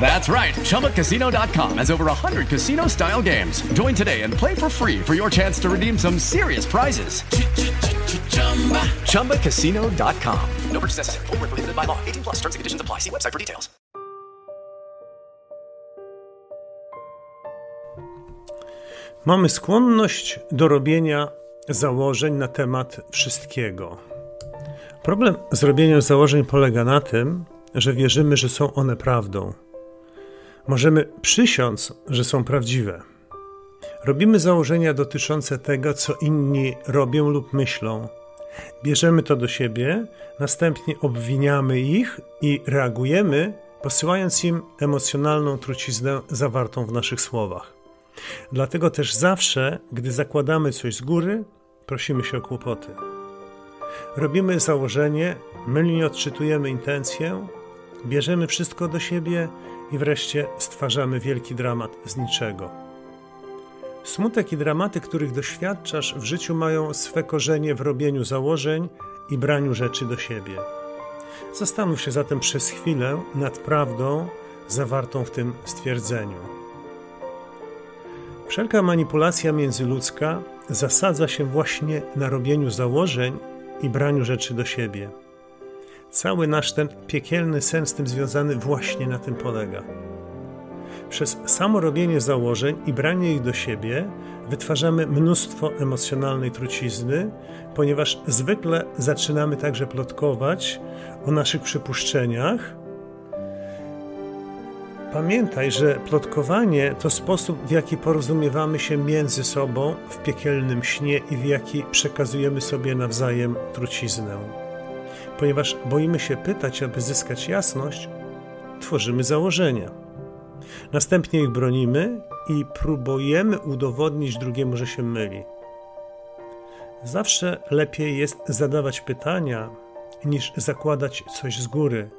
That's right. ChumbaCasino.com has over 100 casino style games. Join today and play for free for your chance to redeem some serious prizes. ChumbaCasino.com. No purchase necessary. Void were prohibited by law. 18 plus. Terms and conditions apply. See website for details. Mamy skłonność do robienia założeń na temat wszystkiego. Problem z robieniem założeń polega na tym, że wierzymy, że są one prawdą. Możemy przysiąc, że są prawdziwe. Robimy założenia dotyczące tego, co inni robią lub myślą. Bierzemy to do siebie, następnie obwiniamy ich i reagujemy, posyłając im emocjonalną truciznę zawartą w naszych słowach. Dlatego też zawsze, gdy zakładamy coś z góry, prosimy się o kłopoty. Robimy założenie, mylnie odczytujemy intencję, bierzemy wszystko do siebie i wreszcie stwarzamy wielki dramat z niczego. Smutek i dramaty, których doświadczasz w życiu, mają swe korzenie w robieniu założeń i braniu rzeczy do siebie. Zastanów się zatem przez chwilę nad prawdą zawartą w tym stwierdzeniu. Wszelka manipulacja międzyludzka zasadza się właśnie na robieniu założeń i braniu rzeczy do siebie. Cały nasz ten piekielny sen z tym związany właśnie na tym polega. Przez samo robienie założeń i branie ich do siebie wytwarzamy mnóstwo emocjonalnej trucizny, ponieważ zwykle zaczynamy także plotkować o naszych przypuszczeniach. Pamiętaj, że plotkowanie to sposób, w jaki porozumiewamy się między sobą w piekielnym śnie i w jaki przekazujemy sobie nawzajem truciznę. Ponieważ boimy się pytać, aby zyskać jasność, tworzymy założenia. Następnie ich bronimy i próbujemy udowodnić drugiemu, że się myli. Zawsze lepiej jest zadawać pytania, niż zakładać coś z góry,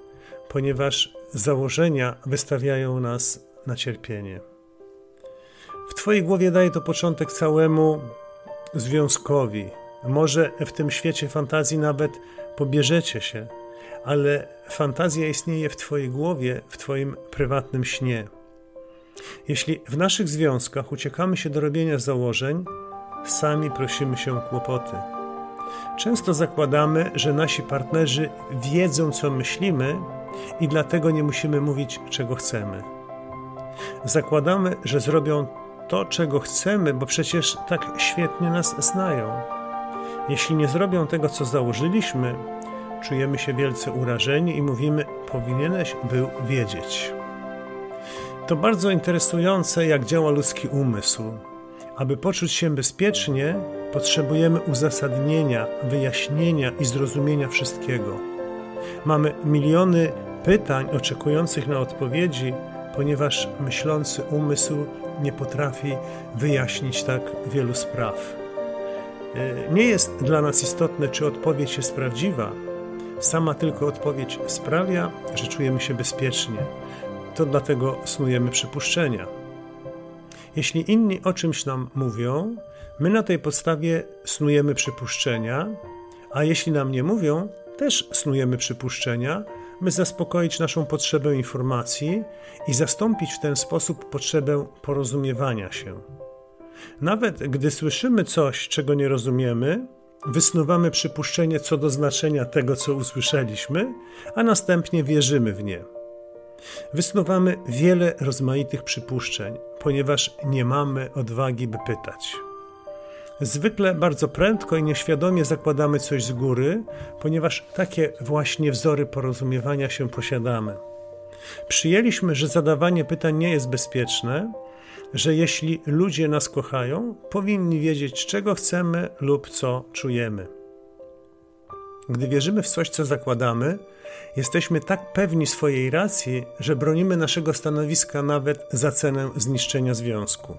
ponieważ założenia wystawiają nas na cierpienie. W Twojej głowie daje to początek całemu związkowi. Może w tym świecie fantazji nawet pobierzecie się, ale fantazja istnieje w Twojej głowie, w Twoim prywatnym śnie. Jeśli w naszych związkach uciekamy się do robienia założeń, sami prosimy się o kłopoty. Często zakładamy, że nasi partnerzy wiedzą, co myślimy, i dlatego nie musimy mówić, czego chcemy. Zakładamy, że zrobią to, czego chcemy, bo przecież tak świetnie nas znają. Jeśli nie zrobią tego, co założyliśmy, czujemy się wielce urażeni i mówimy: Powinieneś był wiedzieć. To bardzo interesujące, jak działa ludzki umysł. Aby poczuć się bezpiecznie, potrzebujemy uzasadnienia, wyjaśnienia i zrozumienia wszystkiego. Mamy miliony pytań oczekujących na odpowiedzi, ponieważ myślący umysł nie potrafi wyjaśnić tak wielu spraw. E, Nie jest dla nas istotne, czy odpowiedź jest prawdziwa. Sama tylko odpowiedź sprawia, że czujemy się bezpiecznie. To dlatego snujemy przypuszczenia. Jeśli inni o czymś nam mówią, my na tej podstawie snujemy przypuszczenia, a jeśli nam nie mówią, też snujemy przypuszczenia, by zaspokoić naszą potrzebę informacji i zastąpić w ten sposób potrzebę porozumiewania się. Nawet gdy słyszymy coś, czego nie rozumiemy, wysnuwamy przypuszczenie co do znaczenia tego, co usłyszeliśmy, a następnie wierzymy w nie. Wysnuwamy wiele rozmaitych przypuszczeń, ponieważ nie mamy odwagi, by pytać. Zwykle bardzo prędko i nieświadomie zakładamy coś z góry, ponieważ takie właśnie wzory porozumiewania się posiadamy. Przyjęliśmy, że zadawanie pytań nie jest bezpieczne, że jeśli ludzie nas kochają, powinni wiedzieć, czego chcemy lub co czujemy. Gdy wierzymy w coś, co zakładamy, jesteśmy tak pewni swojej racji, że bronimy naszego stanowiska nawet za cenę zniszczenia związku.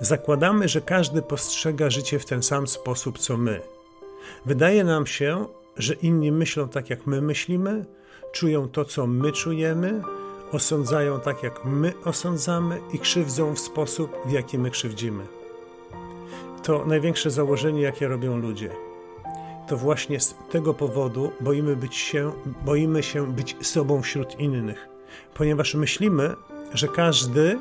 Zakładamy, że każdy postrzega życie w ten sam sposób co my. Wydaje nam się, że inni myślą tak, jak my myślimy, czują to, co my czujemy, osądzają tak, jak my osądzamy i krzywdzą w sposób, w jaki my krzywdzimy. To największe założenie, jakie robią ludzie. To właśnie z tego powodu boimy, być się, boimy się być sobą wśród innych, ponieważ myślimy, że każdy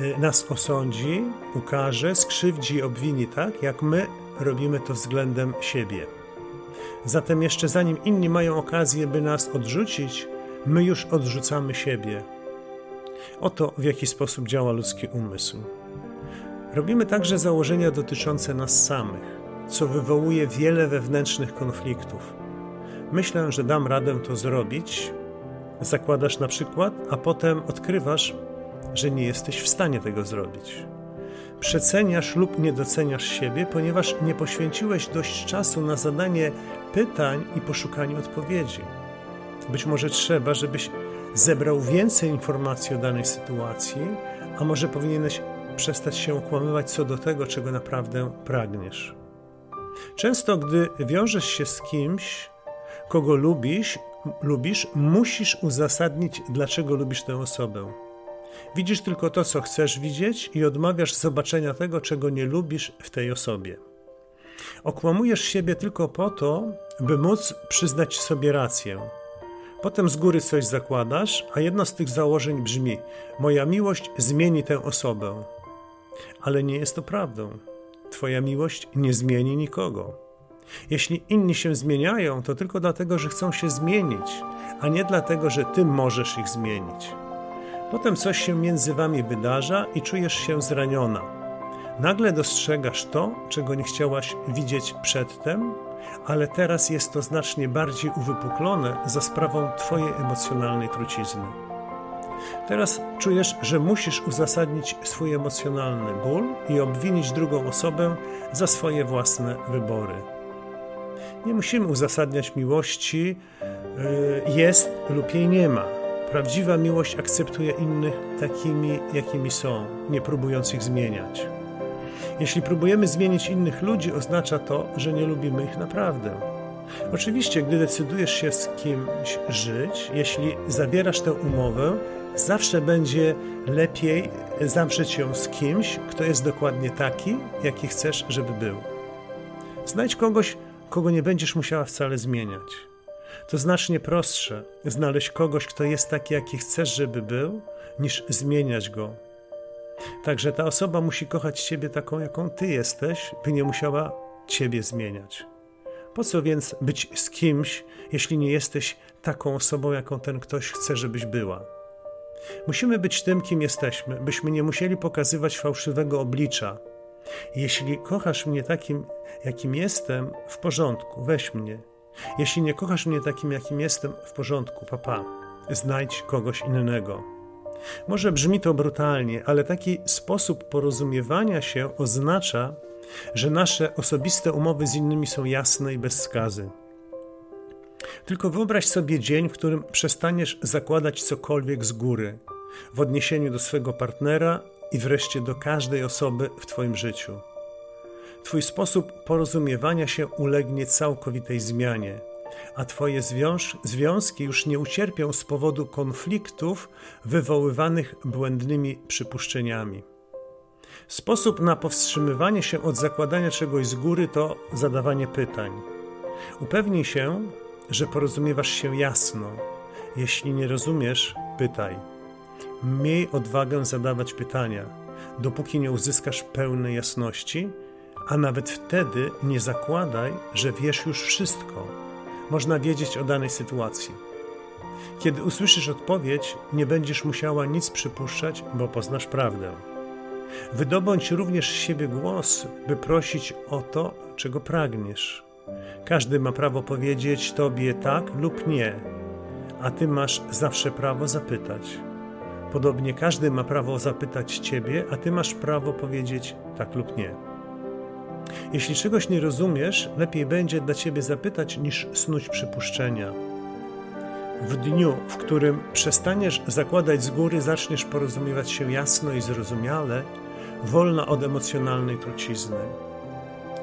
y, nas osądzi, ukaże, skrzywdzi obwini tak, jak my robimy to względem siebie. Zatem jeszcze zanim inni mają okazję, by nas odrzucić, my już odrzucamy siebie. Oto w jaki sposób działa ludzki umysł. Robimy także założenia dotyczące nas samych, co wywołuje wiele wewnętrznych konfliktów. Myślę, że dam radę to zrobić. Zakładasz na przykład, a potem odkrywasz, że nie jesteś w stanie tego zrobić. Przeceniasz lub nie doceniasz siebie, ponieważ nie poświęciłeś dość czasu na zadanie pytań i poszukanie odpowiedzi. Być może trzeba, żebyś zebrał więcej informacji o danej sytuacji, a może powinieneś przestać się okłamywać co do tego, czego naprawdę pragniesz. Często, gdy wiążesz się z kimś, kogo lubisz, lubisz, musisz uzasadnić, dlaczego lubisz tę osobę. Widzisz tylko to, co chcesz widzieć i odmawiasz zobaczenia tego, czego nie lubisz w tej osobie. Okłamujesz siebie tylko po to, by móc przyznać sobie rację. Potem z góry coś zakładasz, a jedno z tych założeń brzmi: Moja miłość zmieni tę osobę. Ale nie jest to prawdą. Twoja miłość nie zmieni nikogo. Jeśli inni się zmieniają, to tylko dlatego, że chcą się zmienić, a nie dlatego, że ty możesz ich zmienić. Potem coś się między wami wydarza i czujesz się zraniona. Nagle dostrzegasz to, czego nie chciałaś widzieć przedtem, ale teraz jest to znacznie bardziej uwypuklone za sprawą Twojej emocjonalnej trucizny. Teraz czujesz, że musisz uzasadnić swój emocjonalny ból i obwinić drugą osobę za swoje własne wybory. Nie musimy uzasadniać miłości, y, jest lub jej nie ma. Prawdziwa miłość akceptuje innych takimi, jakimi są, nie próbując ich zmieniać. Jeśli próbujemy zmienić innych ludzi, oznacza to, że nie lubimy ich naprawdę. Oczywiście, gdy decydujesz się z kimś żyć, jeśli zabierasz tę umowę, zawsze będzie lepiej zawrzeć ją z kimś, kto jest dokładnie taki, jaki chcesz, żeby był. Znajdź kogoś, kogo nie będziesz musiała wcale zmieniać. To znacznie prostsze znaleźć kogoś, kto jest taki, jaki chcesz, żeby był, niż zmieniać go. Także ta osoba musi kochać Ciebie taką, jaką Ty jesteś, by nie musiała Ciebie zmieniać. Po co więc być z kimś, jeśli nie jesteś taką osobą, jaką ten ktoś chce, żebyś była? Musimy być tym, kim jesteśmy, byśmy nie musieli pokazywać fałszywego oblicza. Jeśli kochasz mnie takim, jakim jestem, w porządku, weź mnie. Jeśli nie kochasz mnie takim, jakim jestem, w porządku, papa. Znajdź kogoś innego. Może brzmi to brutalnie, ale taki sposób porozumiewania się oznacza, że nasze osobiste umowy z innymi są jasne i bez skazy. Tylko wyobraź sobie dzień, w którym przestaniesz zakładać cokolwiek z góry w odniesieniu do swego partnera i wreszcie do każdej osoby w Twoim życiu. Twój sposób porozumiewania się ulegnie całkowitej zmianie, a Twoje związki już nie ucierpią z powodu konfliktów wywoływanych błędnymi przypuszczeniami. Sposób na powstrzymywanie się od zakładania czegoś z góry to zadawanie pytań. Upewnij się, że porozumiewasz się jasno. Jeśli nie rozumiesz, pytaj. Miej odwagę zadawać pytania, dopóki nie uzyskasz pełnej jasności, a nawet wtedy nie zakładaj, że wiesz już wszystko. Można wiedzieć o danej sytuacji. Kiedy usłyszysz odpowiedź, nie będziesz musiała nic przypuszczać, bo poznasz prawdę. Wydobądź również z siebie głos, by prosić o to, czego pragniesz. Każdy ma prawo powiedzieć Tobie tak lub nie, a ty masz zawsze prawo zapytać. Podobnie każdy ma prawo zapytać ciebie, a ty masz prawo powiedzieć tak lub nie. Jeśli czegoś nie rozumiesz, lepiej będzie dla ciebie zapytać niż snuć przypuszczenia. W dniu, w którym przestaniesz zakładać z góry, zaczniesz porozumiewać się jasno i zrozumiale, wolna od emocjonalnej trucizny.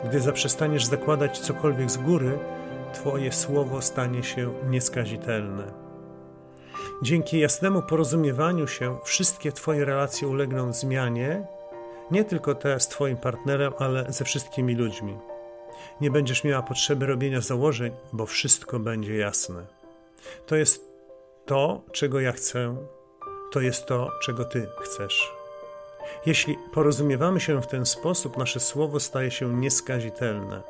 Gdy zaprzestaniesz zakładać cokolwiek z góry, Twoje słowo stanie się nieskazitelne. Dzięki jasnemu porozumiewaniu się, wszystkie Twoje relacje ulegną zmianie, nie tylko te z Twoim partnerem, ale ze wszystkimi ludźmi. Nie będziesz miała potrzeby robienia założeń, bo wszystko będzie jasne. To jest to, czego ja chcę, to jest to, czego Ty chcesz. Jeśli porozumiewamy się w ten sposób, nasze słowo staje się nieskazitelne.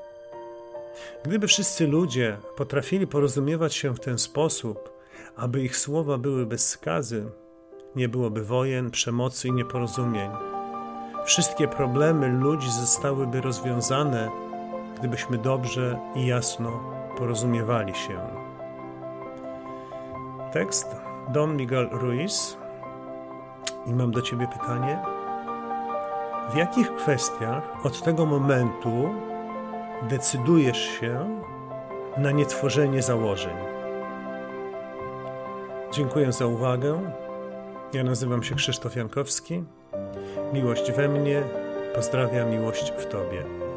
Gdyby wszyscy ludzie potrafili porozumiewać się w ten sposób, aby ich słowa były bez skazy, nie byłoby wojen, przemocy i nieporozumień. Wszystkie problemy ludzi zostałyby rozwiązane, gdybyśmy dobrze i jasno porozumiewali się. Tekst Don Miguel Ruiz. I mam do Ciebie pytanie. W jakich kwestiach od tego momentu decydujesz się na nietworzenie założeń? Dziękuję za uwagę. Ja nazywam się Krzysztof Jankowski. Miłość we mnie, pozdrawiam miłość w Tobie.